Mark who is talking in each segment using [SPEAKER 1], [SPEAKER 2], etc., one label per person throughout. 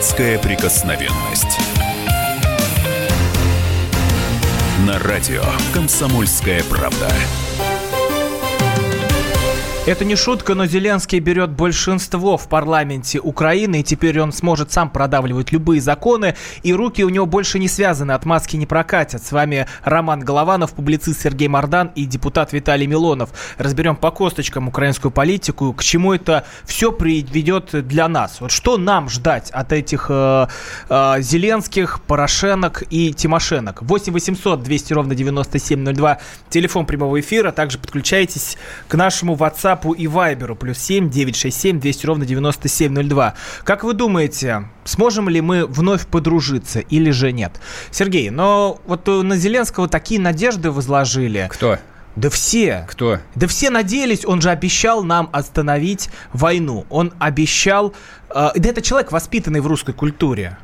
[SPEAKER 1] Детская прикосновенность. На радио «Комсомольская правда».
[SPEAKER 2] Это не шутка, но Зеленский берет большинство в парламенте Украины, и теперь он сможет сам продавливать любые законы, и руки у него больше не связаны, отмазки не прокатят. С вами Роман Голованов, публицист Сергей Мордан и депутат Виталий Милонов. Разберем по косточкам украинскую политику, к чему это все приведет для нас. Вот что нам ждать от этих э, э, Зеленских, Порошенок и Тимошенок? 8 800 200 ровно 9702, телефон прямого эфира. Также подключайтесь к нашему WhatsApp WhatsApp и Viber. Плюс 7 967 200 ровно 9702. Как вы думаете, сможем ли мы вновь подружиться или же нет? Сергей, но вот на Зеленского такие надежды возложили.
[SPEAKER 3] Кто?
[SPEAKER 2] Да все.
[SPEAKER 3] Кто?
[SPEAKER 2] Да все надеялись, он же обещал нам остановить войну. Он обещал... Э, да это человек, воспитанный в русской культуре.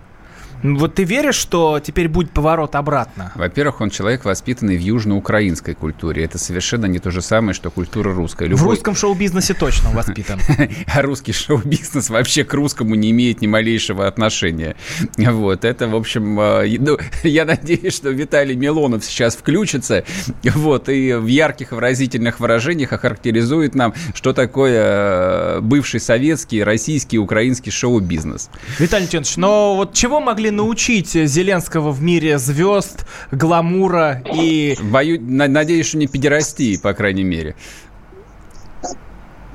[SPEAKER 2] Вот ты веришь, что теперь будет поворот обратно?
[SPEAKER 3] Во-первых, он человек, воспитанный в южноукраинской культуре. Это совершенно не то же самое, что культура русская.
[SPEAKER 2] Любой... В русском шоу-бизнесе точно воспитан.
[SPEAKER 3] А русский шоу-бизнес вообще к русскому не имеет ни малейшего отношения. Вот, это, в общем, э, ну, я надеюсь, что Виталий Милонов сейчас включится, вот, и в ярких выразительных выражениях охарактеризует нам, что такое э, бывший советский, российский, украинский шоу-бизнес.
[SPEAKER 2] Виталий Леонидович, но вот чего могли могли научить Зеленского в мире звезд, гламура и...
[SPEAKER 3] Бою... Надеюсь, что не педерастии, по крайней мере.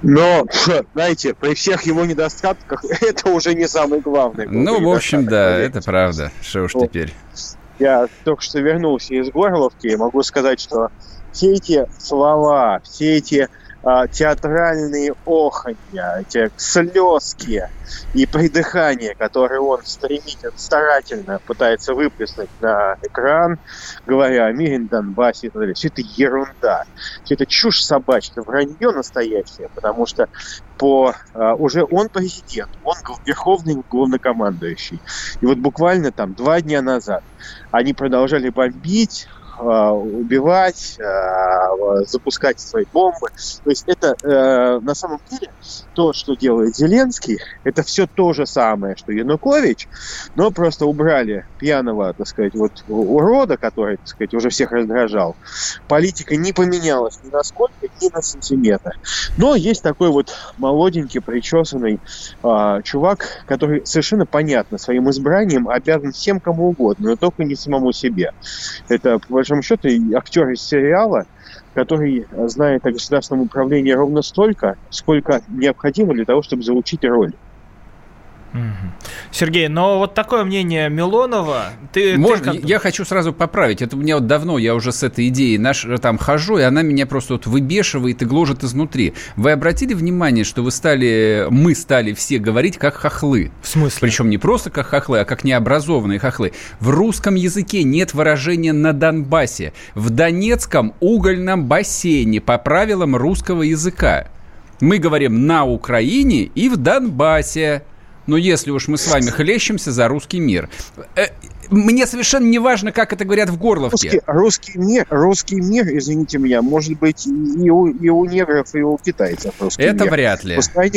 [SPEAKER 4] Но, знаете, при всех его недостатках это уже не самый главный.
[SPEAKER 3] Ну, в общем, да, это правда. Что уж теперь.
[SPEAKER 4] Я только что вернулся из Горловки и могу сказать, что все эти слова, все эти а, театральные оханья, эти слезки и придыхания, которые он стремительно, старательно пытается выплеснуть на экран, говоря о мире на Донбассе и так далее. Все это ерунда. Все это чушь собачья, вранье настоящее, потому что по, а, уже он президент, он верховный главнокомандующий. И вот буквально там два дня назад они продолжали бомбить убивать, э, запускать свои бомбы. То есть это э, на самом деле то, что делает Зеленский, это все то же самое, что Янукович, но просто убрали пьяного, так сказать, вот урода, который, так сказать, уже всех раздражал. Политика не поменялась ни на сколько, ни на сантиметр. Но есть такой вот молоденький, причесанный э, чувак, который совершенно понятно своим избранием обязан всем кому угодно, но только не самому себе. Это, по большому счету, актер из сериала, который знает о государственном управлении ровно столько, сколько необходимо для того, чтобы заучить роль.
[SPEAKER 2] Сергей, но вот такое мнение Милонова.
[SPEAKER 3] Ты, Можно, ты. Я хочу сразу поправить. Это у меня вот давно, я уже с этой идеей наш, там хожу, и она меня просто вот выбешивает и гложет изнутри. Вы обратили внимание, что вы стали, мы стали все говорить как хохлы?
[SPEAKER 2] В смысле?
[SPEAKER 3] Причем не просто как хохлы, а как необразованные хохлы. В русском языке нет выражения «на Донбассе». В Донецком угольном бассейне по правилам русского языка. Мы говорим «на Украине» и «в Донбассе». Но если уж мы с вами хлещемся за русский мир. Мне совершенно не важно, как это говорят в Горловке.
[SPEAKER 4] Русский, русский мир, русский мир, извините меня, может быть и у, и у негров, и у китайцев.
[SPEAKER 3] Это мир. вряд ли. Пускай,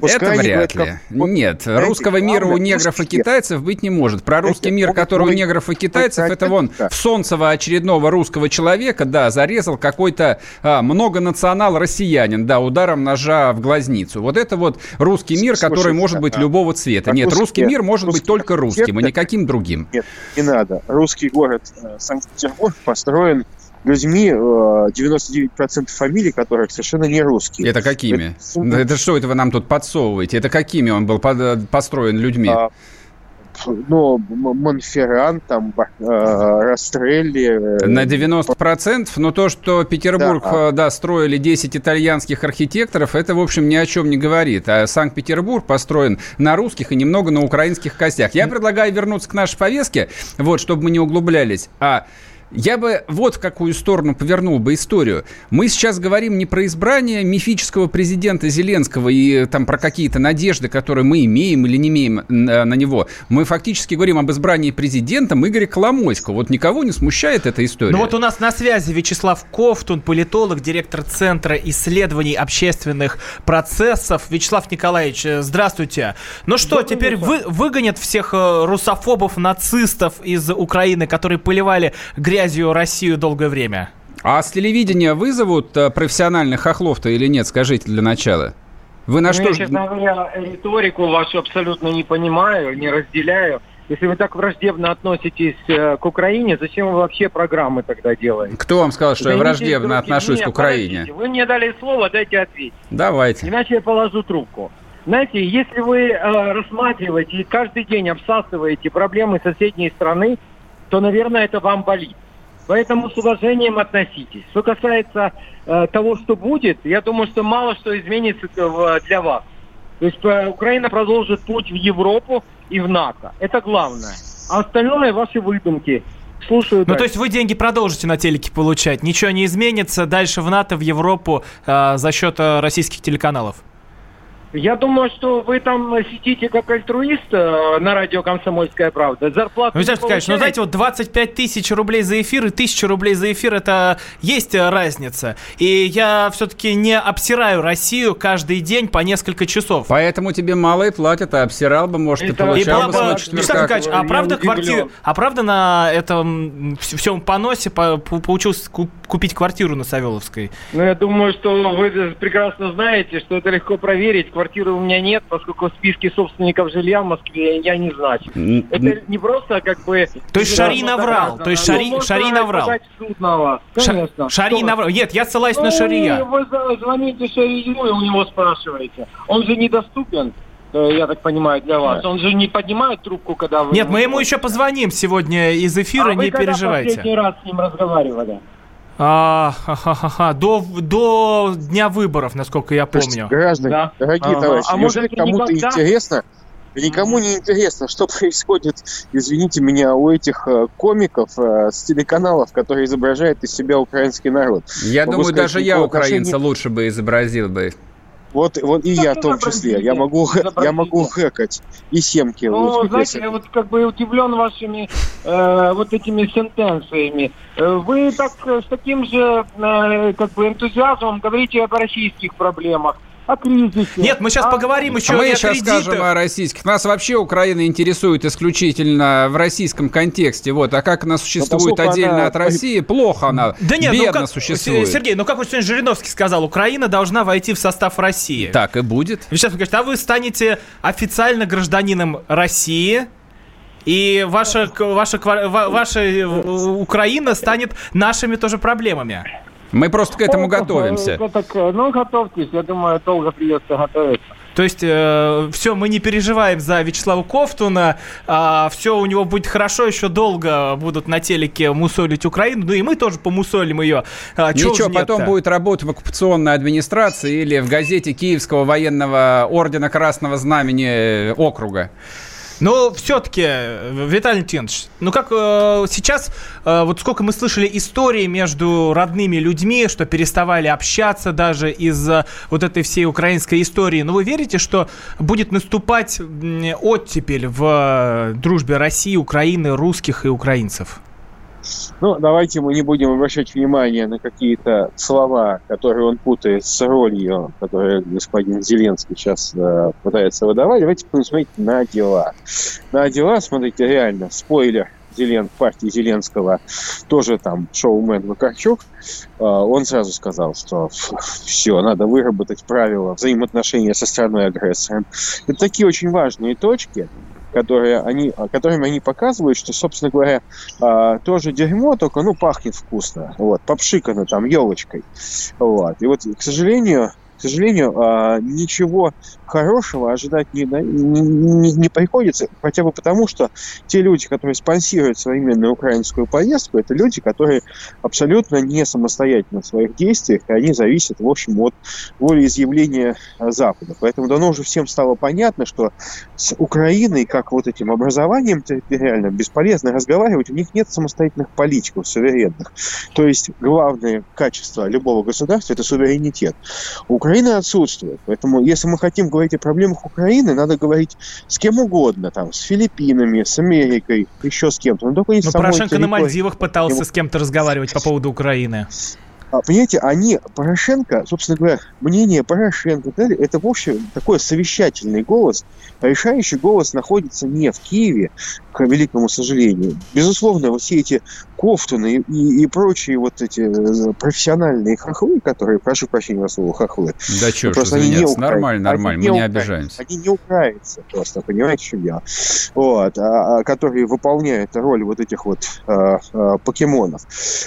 [SPEAKER 3] пускай это вряд ли. Как, Нет, знаете, русского мира у негров и китайцев быть не может. Про русский мир, который у негров и китайцев, это вон в Солнцево очередного русского человека, да, зарезал какой-то а, многонационал-россиянин, да, ударом ножа в глазницу. Вот это вот русский мир, который может быть любого цвета. Нет, русский мир может быть только русским, и никаким другим. Нет,
[SPEAKER 4] не надо. Русский город э, Санкт-Петербург построен людьми, 99% э, фамилий которых совершенно не русские.
[SPEAKER 3] Это какими? Это, это что это вы нам тут подсовываете? Это какими он был построен людьми? А,
[SPEAKER 4] ну, Монферран, там, э, Растрелли.
[SPEAKER 3] Э, На 90%, но то, что Петербург, да. да, строили 10 итальянских архитекторов, это, в общем, ни о чем не говорит. А Санкт-Петербург построен на русских и немного на украинских костях. Я предлагаю вернуться к нашей повестке, вот, чтобы мы не углублялись. А Я бы вот в какую сторону повернул бы историю. Мы сейчас говорим не про избрание мифического президента Зеленского и там про какие-то надежды, которые мы имеем или не имеем на, на него. Мы фактически говорим об избрании президентом Игоря Коломойского. Вот никого не смущает эта история.
[SPEAKER 2] Ну вот у нас на связи Вячеслав Ковтун, политолог, директор Центра исследований общественных процессов. Вячеслав Николаевич, э, здравствуйте. Ну что, Добрый теперь вы, выгонят всех э, русофобов, нацистов из Украины, которые поливали грязь грязью Россию долгое время.
[SPEAKER 3] А с телевидения вызовут э, профессиональных хохлов-то или нет, скажите для начала?
[SPEAKER 5] Вы на ну, что... Я, честно говоря, риторику вашу абсолютно не понимаю, не разделяю. Если вы так враждебно относитесь э, к Украине, зачем вы вообще программы тогда делаете?
[SPEAKER 3] Кто вам сказал, что Займите я враждебно отношусь Нет, к Украине?
[SPEAKER 5] Вы мне дали слово, дайте ответить.
[SPEAKER 3] Давайте.
[SPEAKER 5] Иначе я положу трубку. Знаете, если вы э, рассматриваете и каждый день обсасываете проблемы соседней страны, то, наверное, это вам болит. Поэтому с уважением относитесь. Что касается э, того, что будет, я думаю, что мало что изменится для вас. То есть э, Украина продолжит путь в Европу и в НАТО. Это главное. А остальное ваши выдумки. Слушаю. Ну,
[SPEAKER 2] дальше. то есть вы деньги продолжите на телеке получать? Ничего не изменится дальше в НАТО, в Европу э, за счет э, российских телеканалов?
[SPEAKER 5] Я думаю, что вы там сидите как альтруист э, на радио «Комсомольская правда». Зарплату
[SPEAKER 2] ну, Виталий Николаевич, ну знаете, вот 25 тысяч рублей за эфир и 1000 рублей за эфир, это есть разница. И я все-таки не обсираю Россию каждый день по несколько часов.
[SPEAKER 3] Поэтому тебе мало и платят, а обсирал бы, может, это... и получал
[SPEAKER 2] бы свой Вячеслав Николаевич, а правда, квартир... а правда на этом всем поносе получилось купить квартиру на Савеловской?
[SPEAKER 5] Ну, я думаю, что вы прекрасно знаете, что это легко проверить квартиры у меня нет, поскольку в списке собственников жилья в Москве я не значу. Это не просто как бы...
[SPEAKER 2] То есть Шари наврал, то есть Шари, Шари наврал. Конечно. Шари наврал. Нет, я ссылаюсь на Шария.
[SPEAKER 5] Вы звоните Шарию и у него спрашиваете. Он же недоступен э, я так понимаю, для вас. Он же не поднимает трубку, когда вы...
[SPEAKER 2] Нет, мы ему еще позвоним сегодня из эфира, а не вы переживайте.
[SPEAKER 5] последний раз с ним разговаривали?
[SPEAKER 2] А, ха -ха -ха до, до дня выборов, насколько я помню.
[SPEAKER 4] Граждане, да. дорогие ага. товарищи, а неужели кому-то никогда... интересно, никому не интересно, что происходит, извините меня, у этих э, комиков э, с телеканалов, которые изображают из себя украинский народ.
[SPEAKER 3] Я Могу думаю, сказать, даже я украинца лучше бы изобразил бы.
[SPEAKER 4] Вот, вот и я в том числе. Я могу, я могу хэкать и семки.
[SPEAKER 5] Ну, знаете, я вот как бы удивлен вашими э, вот этими сентенциями. Э, вы так с таким же э, как бы энтузиазмом говорите об российских проблемах о кризисе.
[SPEAKER 2] Нет, мы сейчас а... поговорим еще
[SPEAKER 3] а мы сейчас скажем о российских. Нас вообще Украина интересует исключительно в российском контексте. Вот, а как она существует ну, отдельно она... от России, плохо она, да нет, ну бедно ну как, существует.
[SPEAKER 2] Сергей, ну как вот сегодня Жириновский сказал, Украина должна войти в состав России.
[SPEAKER 3] Так и будет.
[SPEAKER 2] Сейчас вы говорите, а вы станете официально гражданином России, и ваша, ваша, ваша Украина станет нашими тоже проблемами.
[SPEAKER 3] Мы просто к этому готовимся.
[SPEAKER 5] ну, готовьтесь, я думаю, долго придется готовиться.
[SPEAKER 2] То есть э, все, мы не переживаем за Вячеслава Ковтуна, э, все у него будет хорошо, еще долго будут на телеке мусолить Украину, ну и мы тоже помусолим ее.
[SPEAKER 3] Э, Ничего, потом будет работать в оккупационной администрации или в газете Киевского военного ордена Красного Знамени округа.
[SPEAKER 2] Но все-таки, Виталий Леонидович, ну как э, сейчас, э, вот сколько мы слышали истории между родными людьми, что переставали общаться даже из-за вот этой всей украинской истории. Но вы верите, что будет наступать оттепель в дружбе России, Украины, русских и украинцев?
[SPEAKER 4] Ну, давайте мы не будем обращать внимание на какие-то слова, которые он путает с ролью, которую господин Зеленский сейчас э, пытается выдавать. Давайте посмотреть на дела. На дела, смотрите, реально, спойлер, Зелен, партии Зеленского, тоже там шоумен Вакарчук, э, он сразу сказал, что все, надо выработать правила взаимоотношения со страной-агрессором. Это такие очень важные точки, которые они, которыми они показывают, что, собственно говоря, а, тоже дерьмо, только, ну, пахнет вкусно, вот, попшикано там елочкой, вот. И вот, к сожалению, к сожалению, а, ничего хорошего ожидать не, не, не приходится, хотя бы потому, что те люди, которые спонсируют современную украинскую поездку, это люди, которые абсолютно не самостоятельны в своих действиях, и они зависят, в общем, от волеизъявления Запада. Поэтому давно уже всем стало понятно, что с Украиной, как вот этим образованием территориальным, бесполезно разговаривать, у них нет самостоятельных политиков, суверенных. То есть главное качество любого государства – это суверенитет. У Украины отсутствует. Поэтому если мы хотим говорить о проблемах Украины, надо говорить с кем угодно, там, с Филиппинами, с Америкой, еще с кем-то.
[SPEAKER 2] Но только не Но Порошенко территории. на Мальдивах пытался с кем-то разговаривать по поводу Украины.
[SPEAKER 4] А, понимаете, они, Порошенко, собственно говоря, мнение Порошенко, это, в общем, такой совещательный голос. Решающий голос находится не в Киеве, к великому сожалению. Безусловно, вот все эти Кофтуны и, и прочие вот эти э, профессиональные хохлы, которые, прошу прощения за слово хохлы.
[SPEAKER 3] Да что ж, они не украинцы. Нормально, нормально, мы не обижаемся.
[SPEAKER 4] Они не украинцы просто, понимаете, что я. Вот, а, а, которые выполняют роль вот этих вот а, а, покемонов.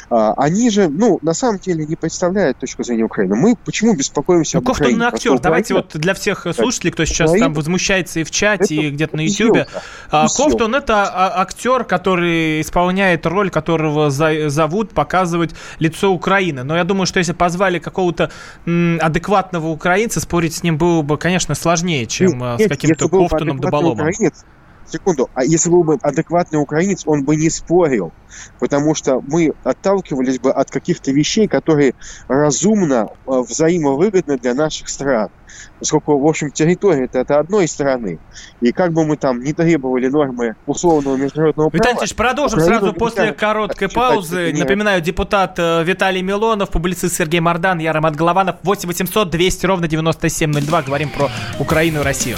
[SPEAKER 4] А, они же, ну, на самом деле не представляют точку зрения Украины. Мы почему беспокоимся ну, об Кофтун
[SPEAKER 2] Украине? актер. Давайте вот для всех слушателей, кто сейчас Украина, там возмущается и в чате, и где-то на Ютьюбе. Кофтун это а, актер, который исполняет роль, которого зовут показывать лицо Украины. Но я думаю, что если позвали какого-то адекватного украинца, спорить с ним было бы, конечно, сложнее, чем нет, с каким-то Кофтуном Доболомом. Украинец,
[SPEAKER 4] секунду, а если был бы адекватный украинец, он бы не спорил, потому что мы отталкивались бы от каких-то вещей, которые разумно, а, взаимовыгодны для наших стран. Поскольку, в общем, территория это, это одной страны. И как бы мы там не требовали нормы условного международного
[SPEAKER 2] права... Виталий продолжим Украину сразу после короткой паузы. Напоминаю, депутат э, Виталий Милонов, публицист Сергей Мордан, я Роман Голованов. 8 800 200 ровно 9702. Говорим про Украину и Россию.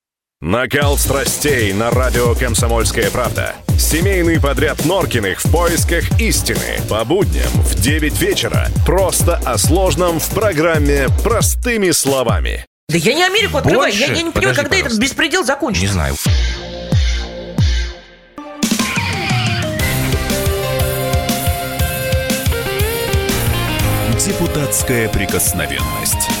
[SPEAKER 1] Накал страстей на радио «Комсомольская правда». Семейный подряд Норкиных в поисках истины. По будням в 9 вечера. Просто о сложном в программе «Простыми словами».
[SPEAKER 6] Да я не Америку открываю. Я, я не понимаю, когда пожалуйста. этот беспредел закончится.
[SPEAKER 7] Не знаю.
[SPEAKER 1] Депутатская прикосновенность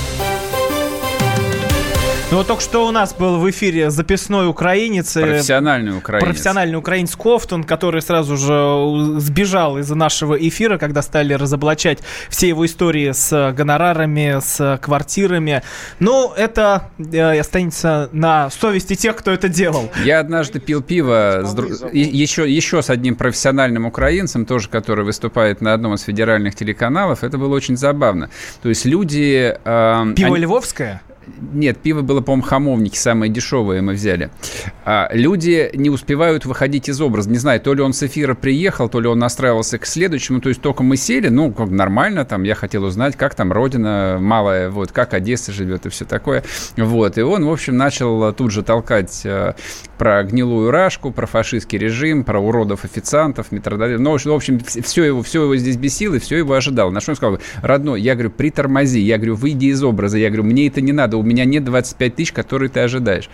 [SPEAKER 2] Ну вот только что у нас был в эфире записной украинец.
[SPEAKER 3] Э, профессиональный украинец.
[SPEAKER 2] Профессиональный украинец Кофтун, который сразу же сбежал из нашего эфира, когда стали разоблачать все его истории с гонорарами, с квартирами. Но это э, останется на совести тех, кто это делал.
[SPEAKER 3] Я однажды пил пиво с дру... еще, еще с одним профессиональным украинцем, тоже который выступает на одном из федеральных телеканалов. Это было очень забавно. То есть люди...
[SPEAKER 2] Э, Пиво они... львовское?
[SPEAKER 3] Нет, пиво было, по-моему, хамовники, самые дешевые мы взяли. А, люди не успевают выходить из образа. Не знаю, то ли он с эфира приехал, то ли он настраивался к следующему. То есть только мы сели, ну, как нормально, там, я хотел узнать, как там родина малая, вот, как Одесса живет и все такое. Вот, и он, в общем, начал тут же толкать а, про гнилую рашку, про фашистский режим, про уродов официантов, метродотелей. Ну, в общем, все его, все его здесь бесило, и все его ожидал. На что он сказал, родной, я говорю, притормози, я говорю, выйди из образа, я говорю, мне это не надо, у меня нет 25 тысяч, которые ты ожидаешь.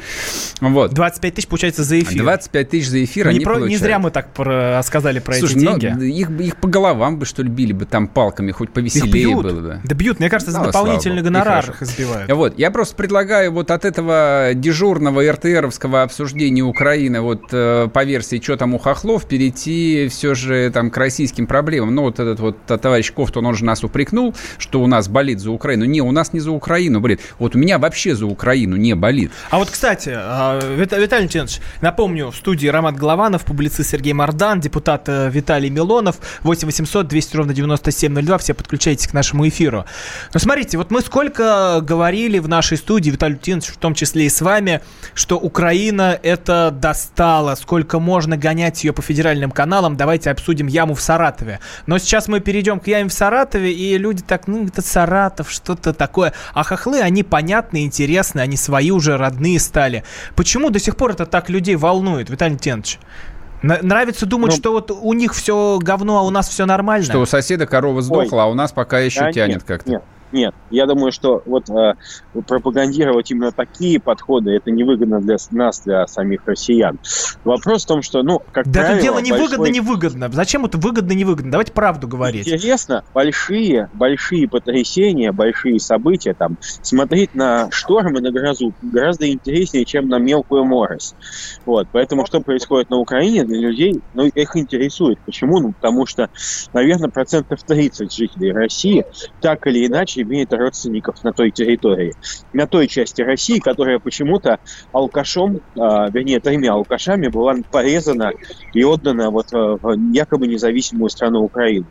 [SPEAKER 3] Вот.
[SPEAKER 2] 25 тысяч, получается, за эфир.
[SPEAKER 3] 25 тысяч за эфир не,
[SPEAKER 2] про,
[SPEAKER 3] получают.
[SPEAKER 2] не зря мы так про, сказали про Слушай, эти ну, деньги.
[SPEAKER 3] Ну, их, их по головам бы, что ли, били бы там палками, хоть повеселее было бы.
[SPEAKER 2] Да бьют, мне кажется, за ну, дополнительный гонорар их избивают.
[SPEAKER 3] Вот, я просто предлагаю вот от этого дежурного РТРовского обсуждения Украины вот э, по версии, что там у хохлов, перейти все же там к российским проблемам. Ну, вот этот вот товарищ Кофтон, он же нас упрекнул, что у нас болит за Украину. Не, у нас не за Украину болит. Вот у меня вообще за Украину не болит.
[SPEAKER 2] А вот, кстати, а, Виталий Леонидович, напомню, в студии Роман Голованов, публицист Сергей Мардан, депутат э, Виталий Милонов, 8 800 200 ровно 9702, все подключайтесь к нашему эфиру. Но смотрите, вот мы сколько говорили в нашей студии, Виталий Леонидович, в том числе и с вами, что Украина – это это достало, сколько можно гонять ее по федеральным каналам. Давайте обсудим яму в Саратове. Но сейчас мы перейдем к яме в Саратове, и люди так, ну, это Саратов, что-то такое. А хохлы, они понятные, интересные, они свои уже родные стали. Почему до сих пор это так людей волнует, Виталий Тенч? Нравится думать, ну, что вот у них все говно, а у нас все нормально.
[SPEAKER 3] Что у соседа корова сдохла, Ой, а у нас пока еще да тянет как-то. Нет,
[SPEAKER 4] нет, я думаю, что вот э, пропагандировать именно такие подходы это невыгодно для нас, для самих россиян. Вопрос в том, что, ну, как
[SPEAKER 2] да
[SPEAKER 4] правило...
[SPEAKER 2] это дело невыгодно-невыгодно. Большой... Зачем это выгодно-невыгодно? Давайте правду говорить.
[SPEAKER 4] Интересно, большие, большие потрясения, большие события, там, смотреть на шторм и на грозу гораздо интереснее, чем на мелкую морось. Вот, поэтому что происходит на Украине для людей, ну, их интересует. Почему? Ну, потому что, наверное, процентов 30 жителей России так или иначе имеет родственников на той территории, на той части России, которая почему-то алкашом, а, вернее, тремя алкашами была порезана и отдана вот а, в якобы независимую страну Украину.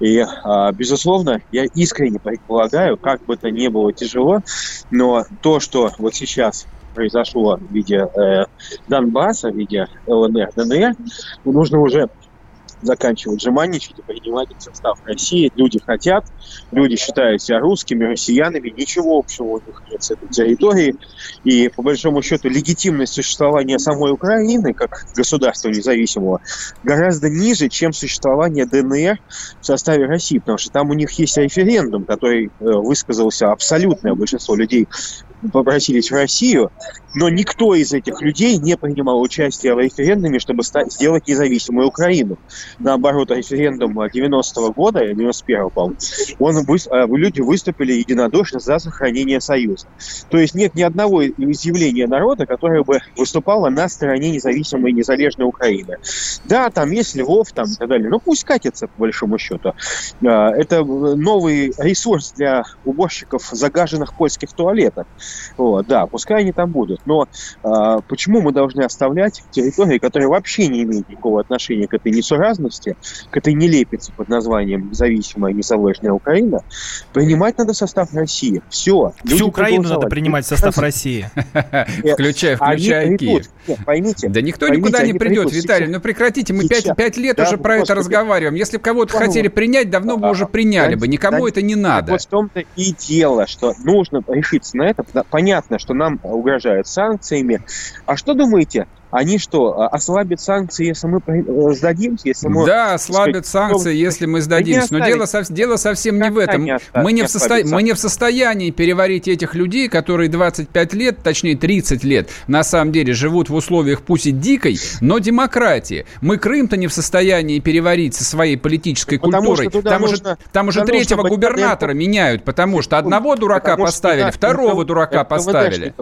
[SPEAKER 4] И, а, безусловно, я искренне предполагаю, как бы это ни было тяжело, но то, что вот сейчас произошло в виде э, Донбасса, в виде ЛНР, ДНР, нужно уже заканчивать жеманничать и принимать состав России. Люди хотят, люди считают себя русскими, россиянами, ничего общего у них нет с этой территорией. И, по большому счету, легитимность существования самой Украины, как государства независимого, гораздо ниже, чем существование ДНР в составе России, потому что там у них есть референдум, который э, высказался абсолютное большинство людей попросились в Россию, но никто из этих людей не принимал участие в референдуме, чтобы стать, сделать независимую Украину. Наоборот, референдум 90-го года, 91-го, по-моему, он, э, люди выступили единодушно за сохранение Союза. То есть нет ни одного изъявления народа, которое бы выступало на стороне независимой и незалежной Украины. Да, там есть Львов там, и так далее, но пусть катится, по большому счету. Э, это новый ресурс для уборщиков загаженных польских туалетов. Вот, да, пускай они там будут. Но а, почему мы должны оставлять территории, которые вообще не имеют никакого отношения к этой несуразности, к этой нелепице под названием независимая незалежная Украина, принимать надо состав России. Все.
[SPEAKER 2] Всю Украину надо принимать состав России.
[SPEAKER 3] Включая, включая Киев. Поймите. Да никто никуда не придет, Виталий. Ну прекратите, мы пять лет уже про это разговариваем. Если бы кого-то хотели принять, давно бы уже приняли бы. Никому это не надо.
[SPEAKER 4] Вот в том-то и дело, что нужно решиться на это, понятно, что нам угрожают санкциями. А что думаете, они что, а, ослабят санкции, если мы э, сдадимся? Если мы,
[SPEAKER 3] да, ослабят сказать, санкции, если мы сдадимся. Но дело, дело совсем не в этом. Не мы, не в состо... мы не в состоянии переварить этих людей, которые 25 лет, точнее 30 лет, на самом деле живут в условиях пусть и дикой, но демократии. Мы Крым-то не в состоянии переварить со своей политической потому культурой. Там нужно, уже, там уже третьего губернатора меняют, потому что одного дурака поставили, второго дурака поставили.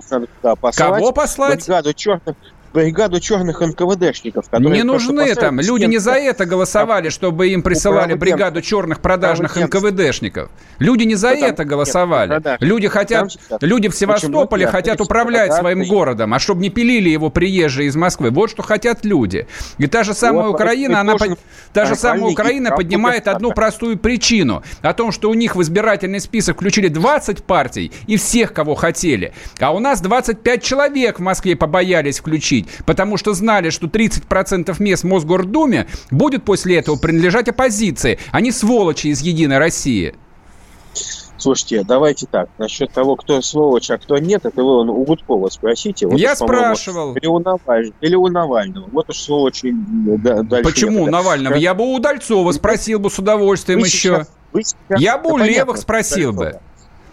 [SPEAKER 3] Кого послать?
[SPEAKER 4] Бригаду чертов бригаду черных НКВДшников.
[SPEAKER 3] Не нужны там. Люди не за это голосовали, чтобы им присылали бригаду черных продажных НКВДшников. Люди не за это голосовали. Люди хотят, люди в Севастополе хотят управлять своим городом, а чтобы не пилили его приезжие из Москвы. Вот что хотят люди. И та же самая Украина, она, та же самая Украина поднимает одну простую причину о том, что у них в избирательный список включили 20 партий и всех, кого хотели, а у нас 25 человек в Москве побоялись включить включить, потому что знали, что 30% мест в Мосгордуме будет после этого принадлежать оппозиции, а не сволочи из «Единой России».
[SPEAKER 4] Слушайте, давайте так. Насчет того, кто сволочь, а кто нет, это вы у Гудкова спросите.
[SPEAKER 3] Вот Я спрашивал.
[SPEAKER 4] Или у, Навального, или у Навального. Вот уж сволочи
[SPEAKER 3] дальше. Почему у Навального? Я бы у Удальцова спросил бы с удовольствием вы еще. Сейчас, вы сейчас, Я бы у левых спросил бы.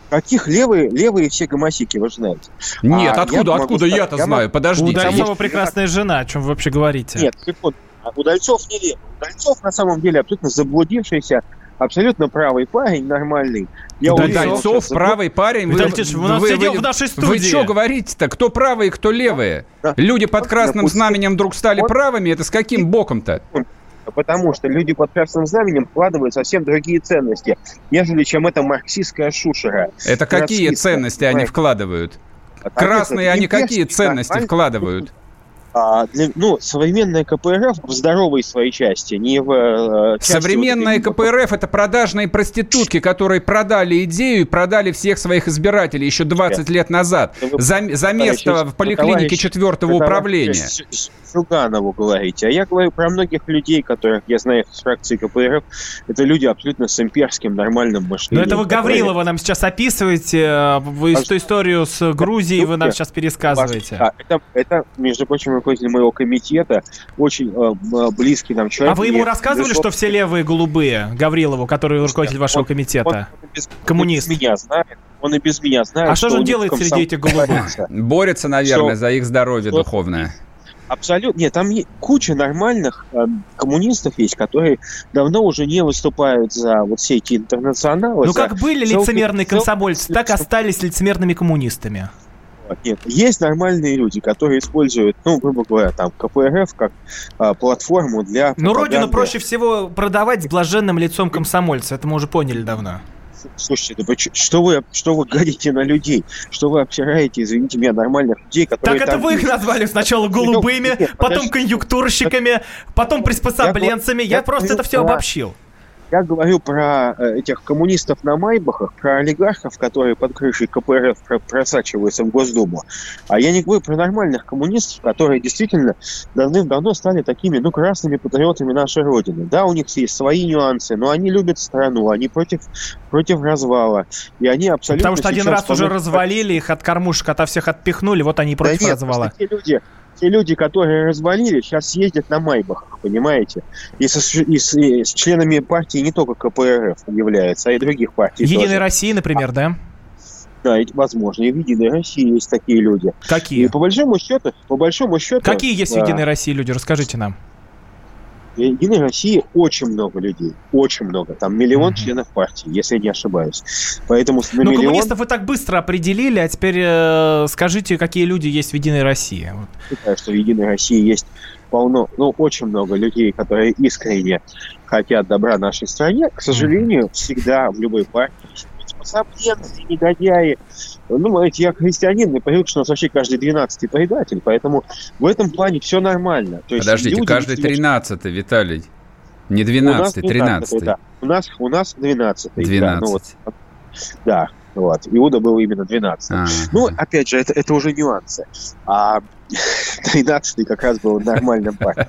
[SPEAKER 4] Каких левые, левые все гомосики, вы же знаете.
[SPEAKER 3] Нет, а откуда, я откуда я-то я знаю? Подождите.
[SPEAKER 2] У Удальцова прекрасная жена, о чем вы вообще говорите?
[SPEAKER 4] Нет, секунду. А Удальцов не левый. Удальцов на самом деле абсолютно заблудившийся, абсолютно правый парень, нормальный.
[SPEAKER 3] Я Удальцов, уверен, правый парень.
[SPEAKER 2] Вы, Виталий вы, у нас вы, сидел вы, в нашей студии.
[SPEAKER 3] Вы что говорите-то? Кто правый, кто левые? Да. Люди под красным знаменем вдруг стали правыми? Это с каким боком-то?
[SPEAKER 4] Потому что люди под красным знаменем вкладывают совсем другие ценности, нежели чем это марксистская шушера.
[SPEAKER 3] Это какие ценности они вкладывают? Красные они какие ценности вкладывают?
[SPEAKER 4] А для, ну, современная КПРФ в здоровой своей части, не в
[SPEAKER 3] э, части Современная вот КПРФ – это продажные проститутки, которые продали идею и продали всех своих избирателей еще 20 Нет. лет назад за, за место в поликлинике четвертого управления.
[SPEAKER 4] Зюганову говорите. А я говорю про многих людей, которых я знаю из фракции КПРФ. Это люди абсолютно с имперским нормальным мышлением.
[SPEAKER 2] Но это вы Гаврилова нам сейчас описываете, э, вы а, эту историю с Грузией вы нам сейчас пересказываете.
[SPEAKER 4] А, это, это, между прочим, руководитель моего комитета, очень э, э близкий нам человек.
[SPEAKER 2] А вы ему рассказывали, что все левые голубые, Гаврилову, который руководитель вашего комитета? Он, он без, Коммунист.
[SPEAKER 4] Он без меня знает. Он и без меня знает.
[SPEAKER 2] А что, же он делает среди этих голубых?
[SPEAKER 3] Борется, наверное, за их здоровье духовное.
[SPEAKER 4] Абсолютно. Нет, там куча нормальных э, коммунистов есть, которые давно уже не выступают за вот все эти интернационалы.
[SPEAKER 2] Ну, как были лицемерные комсомольцы, так остались лицемерными коммунистами.
[SPEAKER 4] Нет, есть нормальные люди, которые используют, ну, грубо говоря, там, КПРФ как а, платформу для...
[SPEAKER 2] Ну, родину проще всего продавать с блаженным лицом комсомольца, это мы уже поняли давно.
[SPEAKER 4] Слушайте, да что вы, что вы гадите на людей? Что вы обсираете, извините меня, нормальных людей,
[SPEAKER 2] которые... Так это вы их назвали сначала голубыми, нет, потом конъюнктурщиками, потом приспособленцами. Я просто это все обобщил.
[SPEAKER 4] Я говорю про э, этих коммунистов на Майбахах, про олигархов, которые под крышей КПРФ просачиваются в Госдуму. А я не говорю про нормальных коммунистов, которые действительно давным-давно стали такими, ну, красными патриотами нашей Родины. Да, у них есть свои нюансы, но они любят страну, они против, против развала. И они абсолютно...
[SPEAKER 2] Потому что один раз уже развалили их от кормушек, ото всех отпихнули, вот они против да нет, развала.
[SPEAKER 4] Те люди, те люди, которые развалили, сейчас ездят на Майбахах, понимаете? И, со, и, с, и с членами партии не только КПРФ являются, а и других партий
[SPEAKER 2] Единой тоже. России, например, а, да?
[SPEAKER 4] Да, возможно, и в Единой России есть такие люди.
[SPEAKER 2] Какие?
[SPEAKER 4] И по большому счету, по большому счету...
[SPEAKER 2] Какие есть в Единой России люди? Расскажите нам.
[SPEAKER 4] В Единой России очень много людей, очень много. Там миллион mm-hmm. членов партии, если я не ошибаюсь. Поэтому
[SPEAKER 2] на ну, миллион... коммунистов вы так быстро определили, а теперь э, скажите, какие люди есть в Единой России. Вот.
[SPEAKER 4] Считаю, что в Единой России есть полно, ну, очень много людей, которые искренне хотят добра нашей стране. К сожалению, всегда в любой партии способленцы, негодяи. Ну, эти я христианин, и привык, что у нас вообще каждый двенадцатый предатель, поэтому в этом плане все нормально.
[SPEAKER 3] То есть Подождите, люди, каждый тринадцатый, Виталий. Не двенадцатый, тринадцатый.
[SPEAKER 4] Да. У нас, у нас двенадцатый.
[SPEAKER 3] Двенадцатый. Да, ну, вот,
[SPEAKER 4] да, вот. Иуда был именно 12 а, Ну, опять же, это, это уже нюансы. А 13 как раз был нормальным парнем.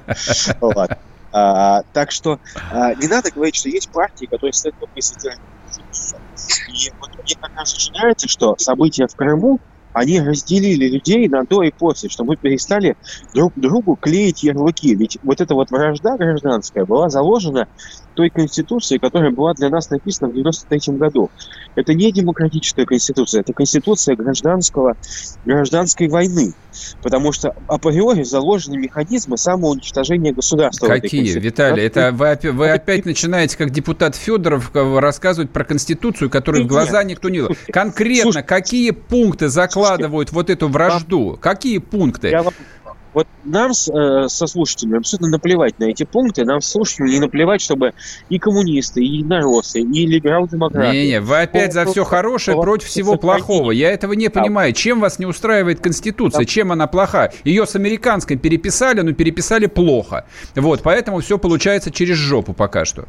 [SPEAKER 4] Вот. А, так что а, не надо говорить, что есть партии, которые стоят только из и вот мне как раз очень нравится, что события в Крыму, они разделили людей на до и после, что мы перестали друг другу клеить ярлыки. Ведь вот эта вот вражда гражданская была заложена той конституции, которая была для нас написана в 93 году. Это не демократическая конституция, это конституция гражданского, гражданской войны. Потому что априори заложены механизмы самоуничтожения государства.
[SPEAKER 3] Какие, Виталий? Это вы, вы опять начинаете, как депутат Федоров, рассказывать про конституцию, которую в глаза никто не... Конкретно, какие пункты закладывают вот эту вражду? Какие пункты? Я вам
[SPEAKER 4] вот нам э, со слушателями абсолютно наплевать на эти пункты, нам слушателям не наплевать, чтобы и коммунисты, и единороссы, и либерал-демократы...
[SPEAKER 3] Не-не, вы опять за все хорошее против всего плохого. Я этого не понимаю. Чем вас не устраивает Конституция? Чем она плоха? Ее с американской переписали, но переписали плохо. Вот, поэтому все получается через жопу пока что.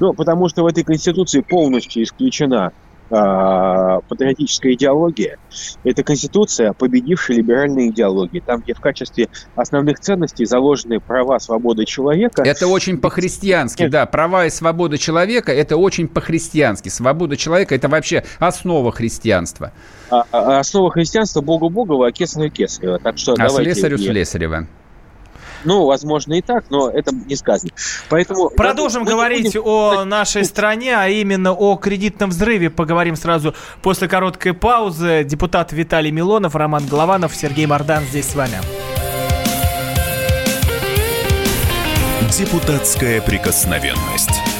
[SPEAKER 4] Ну, потому что в этой Конституции полностью исключена патриотическая идеология – это конституция, победившая либеральные идеологии. Там, где в качестве основных ценностей заложены права, свободы человека.
[SPEAKER 3] Это очень по-христиански, да. Права и свобода человека – это очень по-христиански. Свобода человека – это вообще основа христианства.
[SPEAKER 4] А, а, основа христианства – Богу Богова, а Кесарю Кесарева. Так что
[SPEAKER 3] а слесарю Слесарева.
[SPEAKER 4] Ну, возможно и так, но это не сказано. Поэтому
[SPEAKER 2] продолжим говорить будем... о нашей стране, а именно о кредитном взрыве. Поговорим сразу после короткой паузы. Депутат Виталий Милонов, Роман Голованов, Сергей Мордан здесь с вами.
[SPEAKER 1] Депутатская прикосновенность.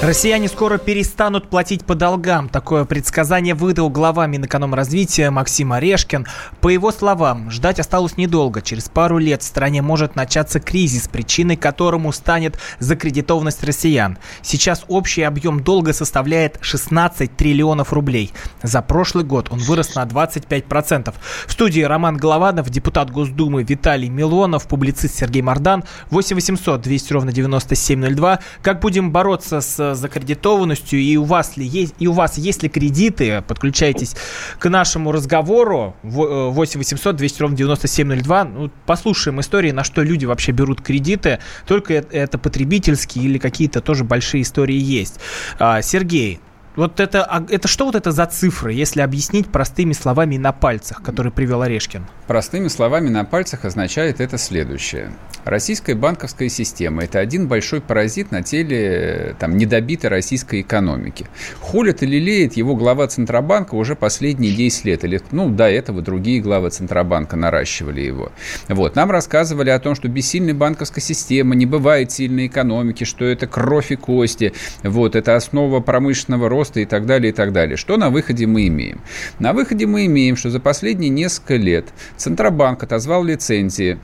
[SPEAKER 2] Россияне скоро перестанут платить по долгам. Такое предсказание выдал глава Минэкономразвития Максим Орешкин. По его словам, ждать осталось недолго. Через пару лет в стране может начаться кризис, причиной которому станет закредитованность россиян. Сейчас общий объем долга составляет 16 триллионов рублей. За прошлый год он вырос на 25%. В студии Роман Голованов, депутат Госдумы Виталий Милонов, публицист Сергей Мордан. 8 800 200 ровно 9702. Как будем бороться с закредитованностью, и у вас ли есть, и у вас есть ли кредиты, подключайтесь к нашему разговору 8 800 200 ровно 9702. Ну, послушаем истории, на что люди вообще берут кредиты. Только это потребительские или какие-то тоже большие истории есть. А, Сергей, вот это, а это что вот это за цифры, если объяснить простыми словами на пальцах, которые привел Орешкин?
[SPEAKER 3] Простыми словами на пальцах означает это следующее. Российская банковская система – это один большой паразит на теле там, недобитой российской экономики. Холит и лелеет его глава Центробанка уже последние 10 лет. Или, ну, до этого другие главы Центробанка наращивали его. Вот. Нам рассказывали о том, что без сильной банковской системы не бывает сильной экономики, что это кровь и кости, вот, это основа промышленного роста и так далее, и так далее. Что на выходе мы имеем? На выходе мы имеем, что за последние несколько лет Центробанк отозвал лицензии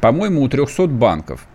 [SPEAKER 3] по-моему, у 300 банков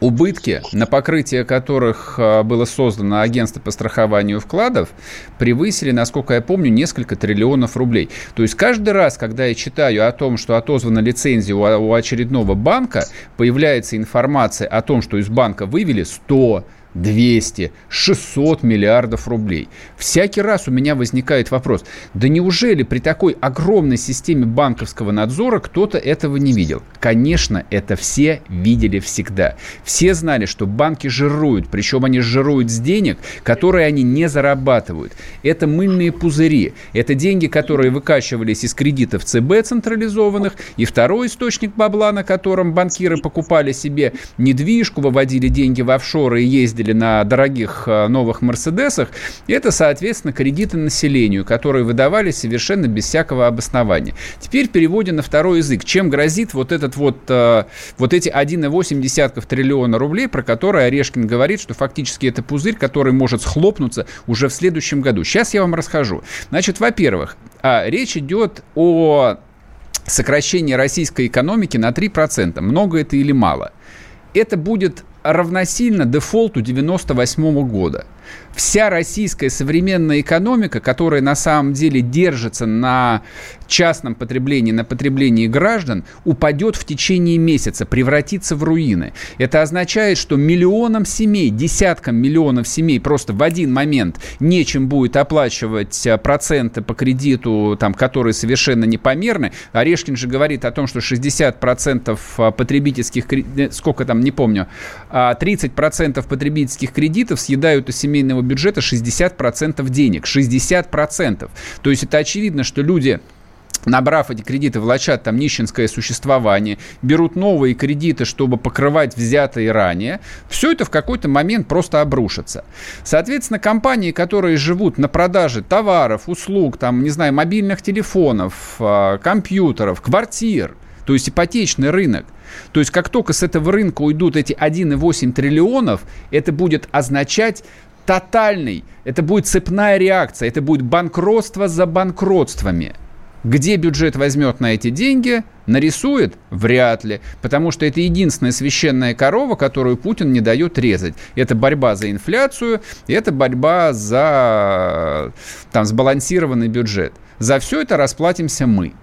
[SPEAKER 3] убытки, на покрытие которых а, было создано агентство по страхованию вкладов, превысили, насколько я помню, несколько триллионов рублей. То есть каждый раз, когда я читаю о том, что отозвана лицензия у очередного банка, появляется информация о том, что из банка вывели 100, 200, 600 миллиардов рублей. Всякий раз у меня возникает вопрос, да неужели при такой огромной системе банковского надзора кто-то этого не видел? Конечно, это все видели всегда. Все знали, что банки жируют, причем они жируют с денег, которые они не зарабатывают. Это мыльные пузыри, это деньги, которые выкачивались из кредитов ЦБ централизованных, и второй источник бабла, на котором банкиры покупали себе недвижку, выводили деньги в офшоры и ездили ездили на дорогих э, новых Мерседесах, это, соответственно, кредиты населению, которые выдавались совершенно без всякого обоснования. Теперь переводим на второй язык. Чем грозит вот этот вот, э, вот эти 1,8 триллиона рублей, про которые Орешкин говорит, что фактически это пузырь, который может схлопнуться уже в следующем году. Сейчас я вам расскажу. Значит, во-первых, а, речь идет о сокращении российской экономики на 3%. Много это или мало? Это будет равносильно дефолту 98 года вся российская современная экономика, которая на самом деле держится на частном потреблении, на потреблении граждан, упадет в течение месяца, превратится в руины. Это означает, что миллионам семей, десяткам миллионов семей просто в один момент нечем будет оплачивать э, проценты по кредиту, там, которые совершенно непомерны. Орешкин же говорит о том, что 60% э, потребительских, э, сколько там, не помню, 30% а потребительских кредитов съедают у семейного бюджета 60% денег. 60%. То есть это очевидно, что люди набрав эти кредиты, влачат там нищенское существование, берут новые кредиты, чтобы покрывать взятые ранее, все это в какой-то момент просто обрушится. Соответственно, компании, которые живут на продаже товаров, услуг, там, не знаю, мобильных телефонов, а, компьютеров, квартир, то есть ипотечный рынок, то есть как только с этого рынка уйдут эти 1,8 триллионов, это будет означать тотальный, это будет цепная реакция, это будет банкротство за банкротствами. Где бюджет возьмет на эти деньги, нарисует? Вряд ли. Потому что это единственная священная корова, которую Путин не дает резать. Это борьба за инфляцию, это борьба за там, сбалансированный бюджет. За все это расплатимся мы.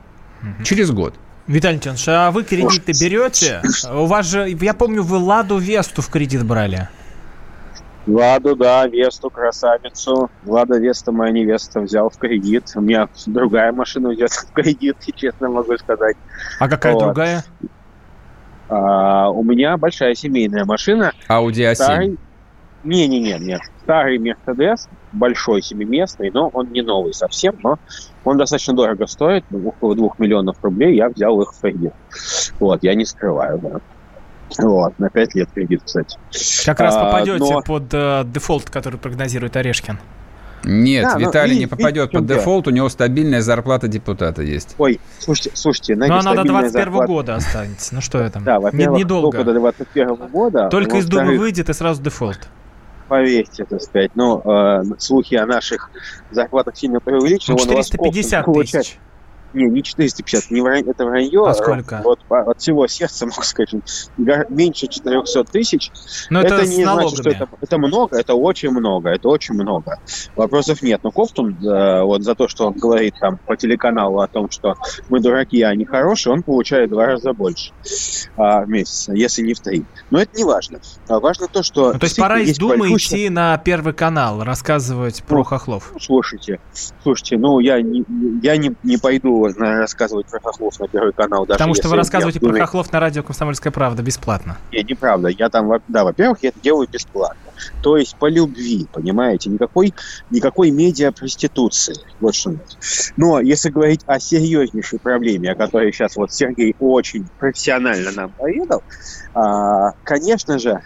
[SPEAKER 3] Через год.
[SPEAKER 2] Виталий Леонидович, а вы кредиты берете? У вас же, я помню, вы Ладу Весту в кредит брали.
[SPEAKER 4] Ладу, да, Весту, красавицу. Лада Веста, моя невеста, взял в кредит. У меня другая машина взята в кредит, честно могу сказать.
[SPEAKER 2] А какая вот. другая?
[SPEAKER 4] А, у меня большая семейная машина.
[SPEAKER 3] Audi A7. Старый...
[SPEAKER 4] Не-не-не, нет. Старый Мерседес, большой семиместный, но он не новый совсем, но он достаточно дорого стоит, около двух миллионов рублей, я взял их в кредит. Вот, я не скрываю, да. Вот, на 5 лет кредит, кстати.
[SPEAKER 2] Как раз а, попадете а, но... под э, дефолт, который прогнозирует Орешкин.
[SPEAKER 3] Нет, да, Виталий не попадет под дефолт, у него стабильная зарплата депутата есть.
[SPEAKER 4] Ой, слушайте, слушайте,
[SPEAKER 2] Но она до 21 зарплата... года останется. Ну что это? Да, во-первых, недолго.
[SPEAKER 4] Только до 21 года.
[SPEAKER 2] Только из Думы выйдет и сразу дефолт.
[SPEAKER 4] Поверьте, так сказать. Но э, слухи о наших зарплатах сильно преувеличены.
[SPEAKER 2] Ну, 450 тысяч.
[SPEAKER 4] Не, не 450, не вранье, это вранье.
[SPEAKER 2] А сколько?
[SPEAKER 4] Вот от всего сердца могу сказать, меньше 400 тысяч.
[SPEAKER 2] Но это, это не налогами. значит, что
[SPEAKER 4] это, это много, это очень много, это очень много. Вопросов нет. Но Кофтун, э, вот за то, что он говорит там по телеканалу о том, что мы дураки, а они хорошие, он получает два раза больше а, в месяц, если не в три. Но это не важно. А важно то, что...
[SPEAKER 2] Ну, то есть пора из Думы идти на Первый канал, рассказывать про ну, хохлов.
[SPEAKER 4] Слушайте, слушайте, ну я не, я не, не пойду наверное, рассказывать про хохлов на Первый канал.
[SPEAKER 2] Даже Потому что вы рассказываете про хохлов на радио «Комсомольская правда» бесплатно.
[SPEAKER 4] Не, неправда. Я там, да, во-первых, я это делаю бесплатно. То есть по любви, понимаете? Никакой, никакой медиа-проституции. Вот что Но если говорить о серьезнейшей проблеме, о которой сейчас вот Сергей очень профессионально нам поведал, а, конечно же,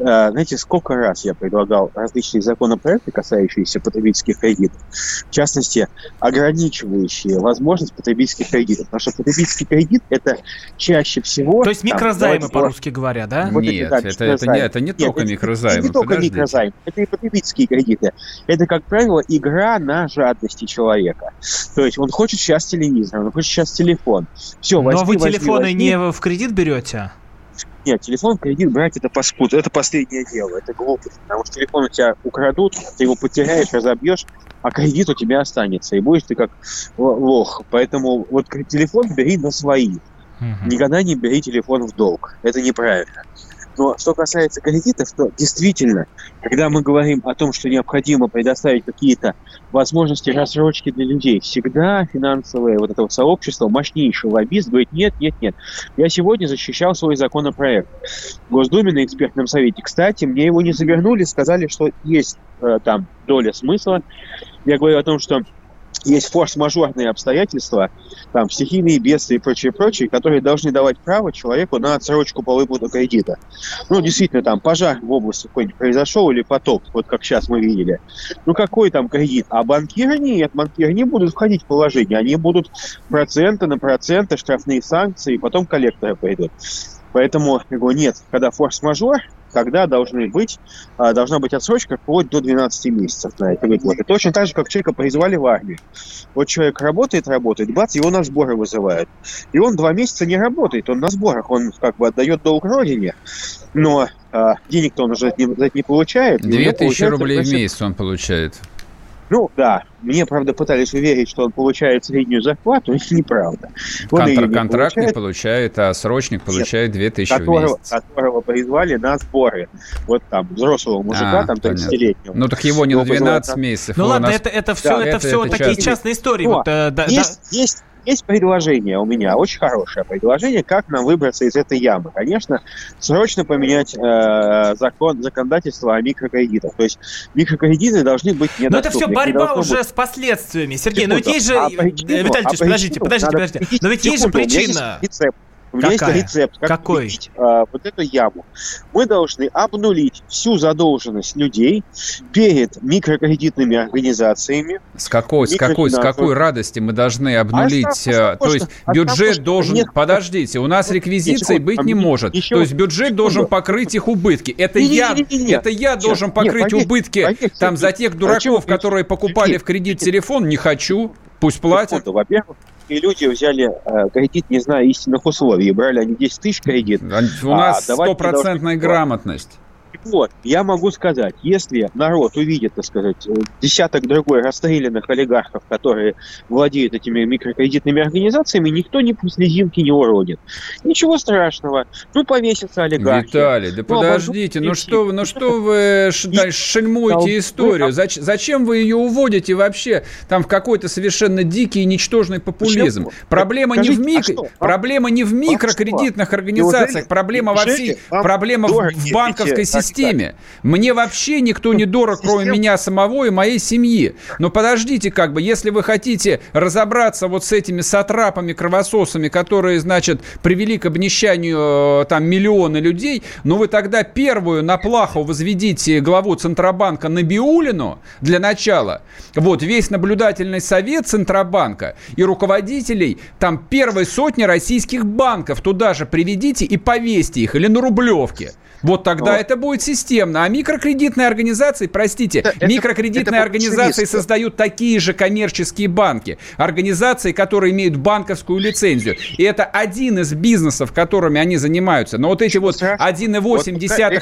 [SPEAKER 4] знаете, сколько раз я предлагал различные законопроекты, касающиеся потребительских кредитов, в частности, ограничивающие возможность потребительских кредитов. Потому что потребительский кредит – это чаще всего…
[SPEAKER 2] То есть микрозаймы, по-русски говоря, да?
[SPEAKER 3] Вот Нет, это, это, это, не, это не только Нет, микрозаймы. Это
[SPEAKER 4] не только
[SPEAKER 3] подождите.
[SPEAKER 4] микрозаймы, это и потребительские кредиты. Это, как правило, игра на жадности человека. То есть он хочет сейчас телевизор, он хочет сейчас телефон. Все, возьми,
[SPEAKER 2] Но вы
[SPEAKER 4] возьми,
[SPEAKER 2] телефоны
[SPEAKER 4] возьми.
[SPEAKER 2] не в кредит берете?
[SPEAKER 4] Нет, телефон в кредит брать это паскуд, это последнее дело, это глупость. Потому что телефон у тебя украдут, ты его потеряешь, разобьешь, а кредит у тебя останется, и будешь ты как лох. Поэтому вот телефон бери на свои. Никогда не бери телефон в долг. Это неправильно. Но что касается кредитов, то действительно, когда мы говорим о том, что необходимо предоставить какие-то возможности рассрочки для людей, всегда финансовое вот это вот сообщество, мощнейший лоббист говорит, нет, нет, нет. Я сегодня защищал свой законопроект в Госдуме на экспертном совете. Кстати, мне его не завернули, сказали, что есть э, там доля смысла. Я говорю о том, что есть форс-мажорные обстоятельства, там, стихийные бедствия и прочее, прочее, которые должны давать право человеку на отсрочку по выплату кредита. Ну, действительно, там, пожар в области какой-нибудь произошел или потоп, вот как сейчас мы видели. Ну, какой там кредит? А банкиры нет, банкиры не будут входить в положение, они будут проценты на проценты, штрафные санкции, и потом коллекторы пойдут. Поэтому, я говорю, нет, когда форс-мажор, когда должны быть, а, должна быть отсрочка вплоть до 12 месяцев на эти выплаты. Точно так же, как человека призвали в армию. Вот человек работает, работает, бац, его на сборы вызывают. И он два месяца не работает, он на сборах, он как бы отдает долг родине, но а, денег-то он уже за это не получает.
[SPEAKER 3] Две тысячи рублей в месяц он получает.
[SPEAKER 4] Ну, да. Мне, правда, пытались уверить, что он получает среднюю зарплату, это неправда.
[SPEAKER 3] Контр- не контрактник получает, получает, а срочник получает 2000 которого, в месяц.
[SPEAKER 4] Которого призвали на сборы. Вот там, взрослого мужика, а, там, 30-летнего.
[SPEAKER 3] Ну, так его не на 12 месяцев.
[SPEAKER 2] Ну, ладно, нас... это, это все, да, это, это все это такие частные истории.
[SPEAKER 4] Но, вот, э, да, есть, да. есть есть предложение у меня, очень хорошее предложение, как нам выбраться из этой ямы. Конечно, срочно поменять э, закон, законодательство о микрокредитах. То есть микрокредиты должны быть недоступны.
[SPEAKER 2] Но это все борьба уже быть... с последствиями. Сергей, Секунду. но ведь есть же... А причину, Виталий, а подождите, подождите, подождите. Но ведь есть же причина...
[SPEAKER 4] У меня Какая? есть рецепт, как
[SPEAKER 2] Какой?
[SPEAKER 4] убедить а, вот эту яму. Мы должны обнулить всю задолженность людей перед микрокредитными организациями.
[SPEAKER 3] С какой, с какой, с какой радости мы должны а обнулить? А, то есть а бюджет должен... Нет, подождите, у нас реквизиции нет, быть не может. Еще, то есть бюджет должен покрыть их убытки. Это не, я, не, не, не, это я должен покрыть нет, поверь, убытки поверь, там за тех дураков, которые покупали в кредит телефон. Не хочу. Пусть платят.
[SPEAKER 4] Во-первых, и люди взяли э, кредит, не зная истинных условий. Брали они 10 тысяч кредит.
[SPEAKER 3] У нас а стопроцентная а, грамотность.
[SPEAKER 4] Вот, я могу сказать, если народ увидит, так сказать, десяток другой расстрелянных олигархов, которые владеют этими микрокредитными организациями, никто ни слезинки не уродит. Ничего страшного. Ну, повесится олигарх.
[SPEAKER 3] Виталий, да ну, подождите, ну что вы, ну что вы шельмуете историю? Зачем вы ее уводите вообще там в какой-то совершенно дикий и ничтожный популизм? Проблема не в микро, проблема не в микрокредитных организациях, проблема во всей, проблема в банковской системе системе. Мне вообще никто не дорог, кроме меня самого и моей семьи. Но подождите, как бы, если вы хотите разобраться вот с этими сатрапами, кровососами, которые, значит, привели к обнищанию э, там миллионы людей, ну вы тогда первую на плаху возведите главу Центробанка Набиулину для начала. Вот весь наблюдательный совет Центробанка и руководителей там первой сотни российских банков туда же приведите и повесьте их или на Рублевке. Вот тогда вот. это будет системно. А микрокредитные организации, простите, это, микрокредитные это организации создают такие же коммерческие банки. Организации, которые имеют банковскую лицензию. И это один из бизнесов, которыми они занимаются. Но вот эти вот 1,8 вот,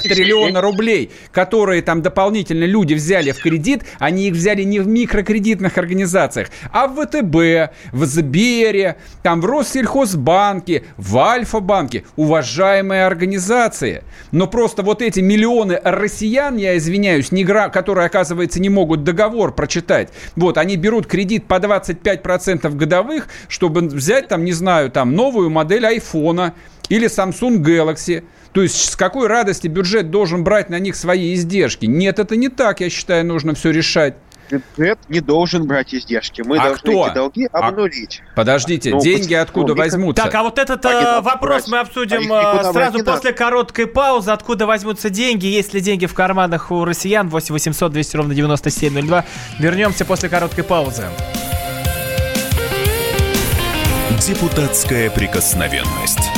[SPEAKER 3] триллиона рублей, которые там дополнительно люди взяли в кредит, они их взяли не в микрокредитных организациях, а в ВТБ, в Сбере, там в Россельхозбанке, в Альфа-банке. Уважаемые организации. Но просто вот эти миллионы россиян, я извиняюсь, не гра... которые, оказывается, не могут договор прочитать, вот, они берут кредит по 25% годовых, чтобы взять там, не знаю, там новую модель айфона или Samsung Galaxy. То есть с какой радости бюджет должен брать на них свои издержки? Нет, это не так, я считаю, нужно все решать
[SPEAKER 4] бюджет не должен брать издержки. Мы а должны кто? эти долги а обнулить.
[SPEAKER 3] А, подождите, ну, деньги откуда ну, возьмутся?
[SPEAKER 2] Так, а вот этот а вопрос брать. мы обсудим а сразу после короткой паузы. Откуда возьмутся деньги? Есть ли деньги в карманах у россиян? 8 800 200 ровно 9702. Вернемся после короткой паузы.
[SPEAKER 1] Депутатская прикосновенность.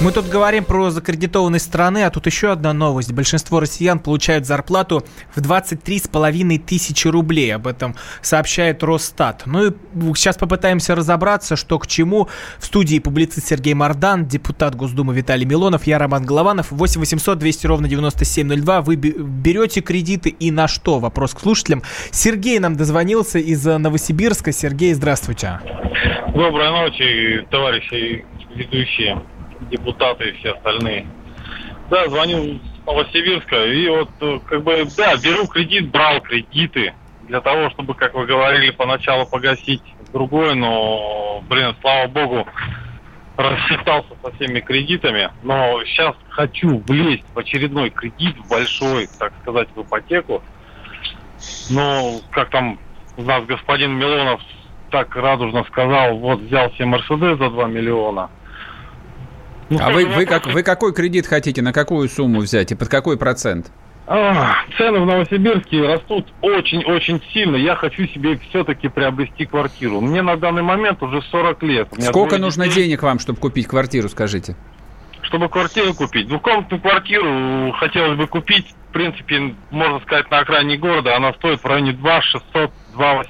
[SPEAKER 2] Мы тут говорим про закредитованные страны, а тут еще одна новость. Большинство россиян получают зарплату в 23,5 тысячи рублей. Об этом сообщает Росстат. Ну и сейчас попытаемся разобраться, что к чему. В студии публицист Сергей Мардан, депутат Госдумы Виталий Милонов, я Роман Голованов. 8 800 200 ровно 9702. Вы берете кредиты и на что? Вопрос к слушателям. Сергей нам дозвонился из Новосибирска. Сергей, здравствуйте.
[SPEAKER 8] Доброй ночи, товарищи ведущие депутаты и все остальные. Да, звоню с Новосибирска, и вот э, как бы, да, беру кредит, брал кредиты для того, чтобы, как вы говорили, поначалу погасить другое, но, блин, слава богу, рассчитался со всеми кредитами, но сейчас хочу влезть в очередной кредит, большой, так сказать, в ипотеку. Но, как там у нас господин Милонов так радужно сказал, вот взял себе Мерседес за 2 миллиона,
[SPEAKER 3] а вы, вы, как, вы какой кредит хотите, на какую сумму взять и под какой процент?
[SPEAKER 8] А, цены в Новосибирске растут очень-очень сильно. Я хочу себе все-таки приобрести квартиру. Мне на данный момент уже 40 лет.
[SPEAKER 3] Сколько нужно детей. денег вам, чтобы купить квартиру, скажите?
[SPEAKER 8] Чтобы квартиру купить. Двухкомнатную квартиру хотелось бы купить. В принципе, можно сказать, на окраине города. Она стоит в районе 2 600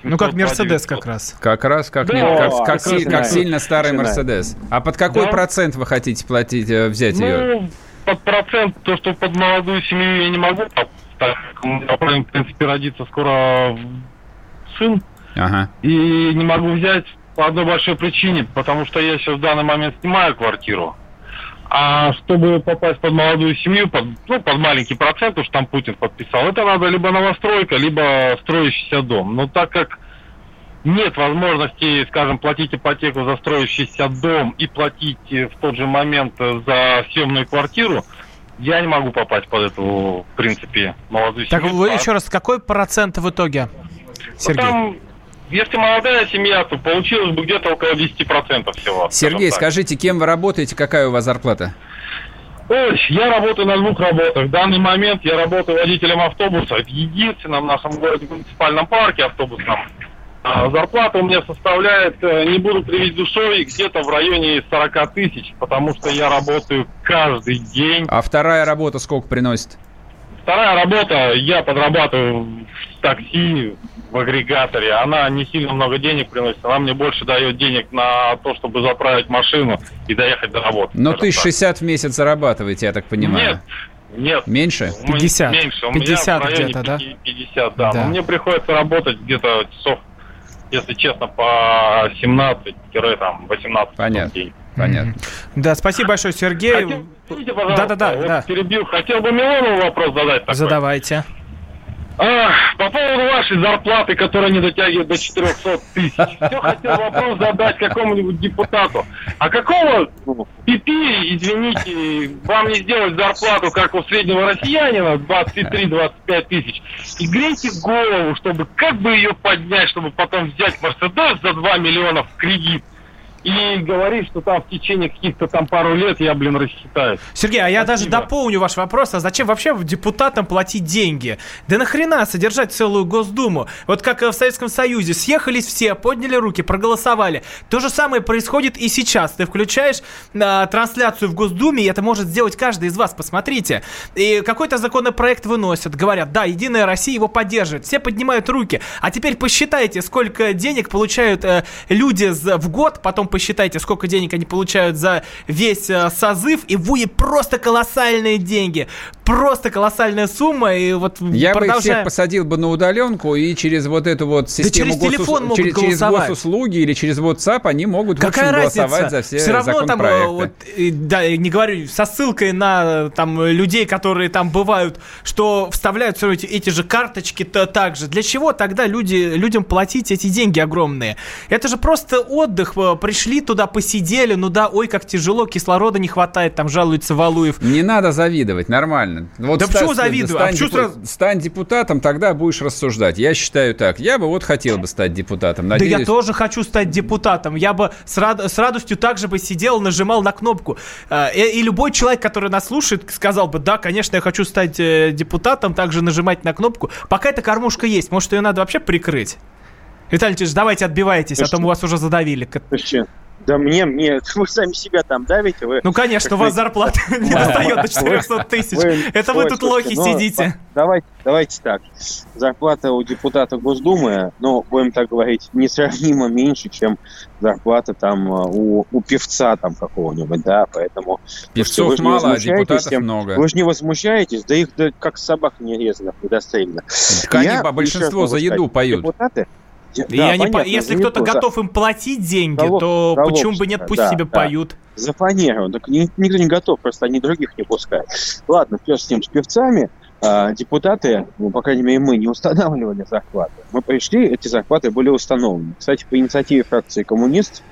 [SPEAKER 2] ну, как Мерседес как раз.
[SPEAKER 3] Как раз, как, да, не, как, как, как, си, как сильно старый Мерседес. А под какой да. процент вы хотите платить, э, взять ну, ее?
[SPEAKER 8] под процент, то, что под молодую семью я не могу, так в принципе, родится скоро сын. Ага. И не могу взять по одной большой причине, потому что я сейчас в данный момент снимаю квартиру. А чтобы попасть под молодую семью, под, ну, под маленький процент, уж там Путин подписал, это надо либо новостройка, либо строящийся дом. Но так как нет возможности, скажем, платить ипотеку за строящийся дом и платить в тот же момент за съемную квартиру, я не могу попасть под эту, в принципе, молодую
[SPEAKER 2] Так вы еще раз, какой процент в итоге, Сергей? Ну, там,
[SPEAKER 8] если молодая семья, то получилось бы где-то около 10% всего.
[SPEAKER 3] Сергей, скажите, кем вы работаете, какая у вас зарплата?
[SPEAKER 8] Ой, я работаю на двух работах. В данный момент я работаю водителем автобуса в единственном нашем городе муниципальном парке автобусном. А зарплата у меня составляет, э, не буду кривить душой, где-то в районе 40 тысяч, потому что я работаю каждый день.
[SPEAKER 3] А вторая работа сколько приносит?
[SPEAKER 8] Вторая работа, я подрабатываю в такси, в агрегаторе. Она не сильно много денег приносит. Она мне больше дает денег на то, чтобы заправить машину и доехать до работы.
[SPEAKER 3] Но ты 60 в месяц зарабатываете, я так понимаю.
[SPEAKER 8] Нет, нет.
[SPEAKER 3] Меньше?
[SPEAKER 2] 50.
[SPEAKER 8] Меньше. У
[SPEAKER 2] 50 где-то, да?
[SPEAKER 8] 50, да. да. Но мне приходится работать где-то часов если честно, по 17-18
[SPEAKER 3] Понятно. день. Понятно.
[SPEAKER 2] Да, спасибо большое, Сергей. Хотел,
[SPEAKER 8] да, да, да, вот да. Перебил. Хотел бы Милонову вопрос задать. Такой.
[SPEAKER 2] Задавайте.
[SPEAKER 8] По поводу вашей зарплаты, которая не дотягивает до 400 тысяч. Все хотел вопрос задать какому-нибудь депутату. А какого пипи, извините, вам не сделать зарплату, как у среднего россиянина, 23-25 тысяч, и грейте голову, чтобы как бы ее поднять, чтобы потом взять Мерседес за 2 миллиона в кредит – и говорит, что там в течение каких-то там пару лет я, блин, рассчитаюсь.
[SPEAKER 2] Сергей, а я даже дополню ваш вопрос, а зачем вообще депутатам платить деньги? Да нахрена содержать целую Госдуму? Вот как в Советском Союзе, съехались все, подняли руки, проголосовали. То же самое происходит и сейчас. Ты включаешь а, трансляцию в Госдуме, и это может сделать каждый из вас, посмотрите. И какой-то законопроект выносят, говорят, да, Единая Россия его поддерживает. Все поднимают руки. А теперь посчитайте, сколько денег получают э, люди в год, потом посчитайте, сколько денег они получают за весь э, созыв, и будет просто колоссальные деньги. Просто колоссальная сумма, и вот
[SPEAKER 3] Я продолжаем... бы всех посадил бы на удаленку, и через вот эту вот систему
[SPEAKER 2] да через госус... телефон могут через,
[SPEAKER 3] через госуслуги или через WhatsApp они могут
[SPEAKER 2] Какая
[SPEAKER 3] разница? голосовать за все
[SPEAKER 2] Все равно там, э, вот, да, не говорю, со ссылкой на там людей, которые там бывают, что вставляют все эти, эти же карточки-то также. Для чего тогда люди, людям платить эти деньги огромные? Это же просто отдых. Э, пришли туда, посидели, ну да, ой, как тяжело, кислорода не хватает, там жалуется Валуев.
[SPEAKER 3] Не надо завидовать, нормально. Вот
[SPEAKER 2] да ста- почему завидую?
[SPEAKER 3] Стань, а почему депу- сразу... стань депутатом, тогда будешь рассуждать. Я считаю так. Я бы вот хотел бы стать депутатом.
[SPEAKER 2] Надеюсь... Да я тоже хочу стать депутатом. Я бы с, рад... с радостью также бы сидел, нажимал на кнопку. А, и, и любой человек, который нас слушает, сказал бы, да, конечно, я хочу стать э, депутатом, также нажимать на кнопку. Пока эта кормушка есть, может, ее надо вообще прикрыть? Виталий Ильич, давайте отбивайтесь, а то мы вас уже задавили.
[SPEAKER 4] Да мне, мне, вы сами себя там давите. Вы,
[SPEAKER 2] ну, конечно, у вас зарплата не достает до 400 тысяч. Это вы тут лохи ну, сидите.
[SPEAKER 4] Давайте, давайте так. Зарплата у депутата Госдумы, ну, будем так говорить, несравнимо меньше, чем зарплата там э, у, у певца там какого-нибудь, да, поэтому...
[SPEAKER 3] Певцов мало, а депутатов тем, много.
[SPEAKER 4] Вы же не возмущаетесь, да их да, как собак нерезанных недострельно.
[SPEAKER 3] Так они большинство за еду поют.
[SPEAKER 2] Депутаты, да, я понятно, не, если кто-то готов им платить деньги, залог, то залог, почему бы нет, пусть да, себе да. поют.
[SPEAKER 4] За фанеру. Так никто не готов, просто они других не пускают. Ладно, пес с ним, с певцами. А, депутаты, ну, по крайней мере, мы не устанавливали зарплаты. Мы пришли, эти зарплаты были установлены. Кстати, по инициативе фракции «Коммунист»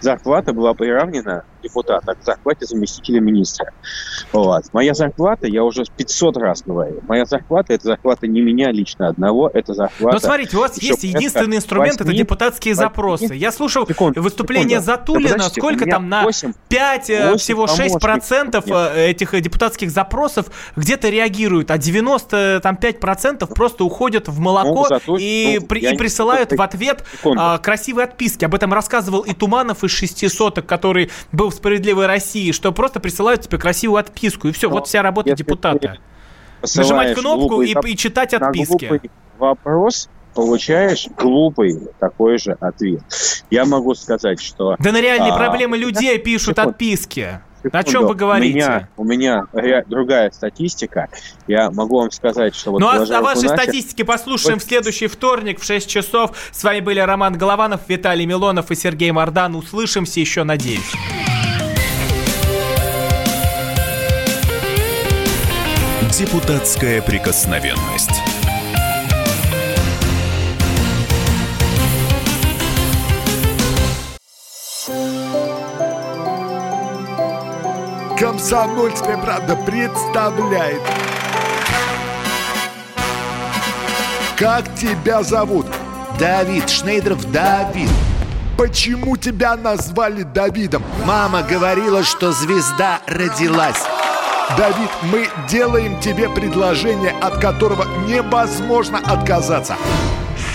[SPEAKER 4] зарплата была приравнена депутата к зарплате заместителя министра. Вот. Моя зарплата, я уже 500 раз говорю, моя зарплата – это зарплата не меня лично одного, это зарплата...
[SPEAKER 2] Но смотрите, у вас есть единственный инструмент – это депутатские 8, запросы. Я слушал секунду, выступление секунду. Затулина, да, сколько там, на 8, 5, 8 э, всего 6 процентов. Э, этих э, депутатских запросов где-то реагируют, а 95 процентов просто уходят в молоко ну, зато, и, ну, при, и присылают в ответ а, красивые отписки. Об этом рассказывал и Туманов из шести соток, который был справедливой России, что просто присылают тебе красивую отписку, и все, вот вся работа депутата. Нажимать кнопку и, и читать отписки.
[SPEAKER 4] вопрос получаешь глупый такой же ответ. Я могу сказать, что...
[SPEAKER 2] Да на реальные а, проблемы людей пишут секунду, отписки. Секунду. О чем вы говорите?
[SPEAKER 4] У меня, у меня другая статистика. Я могу вам сказать, что... Вот
[SPEAKER 2] ну а о вашей статистике послушаем в следующий вторник в 6 часов. С вами были Роман Голованов, Виталий Милонов и Сергей Мордан. Услышимся еще, надеюсь.
[SPEAKER 1] Депутатская прикосновенность.
[SPEAKER 9] Комсомольская правда представляет. Как тебя зовут?
[SPEAKER 10] Давид Шнейдеров Давид.
[SPEAKER 9] Почему тебя назвали Давидом?
[SPEAKER 10] Мама говорила, что звезда родилась.
[SPEAKER 9] Давид, мы делаем тебе предложение, от которого невозможно отказаться.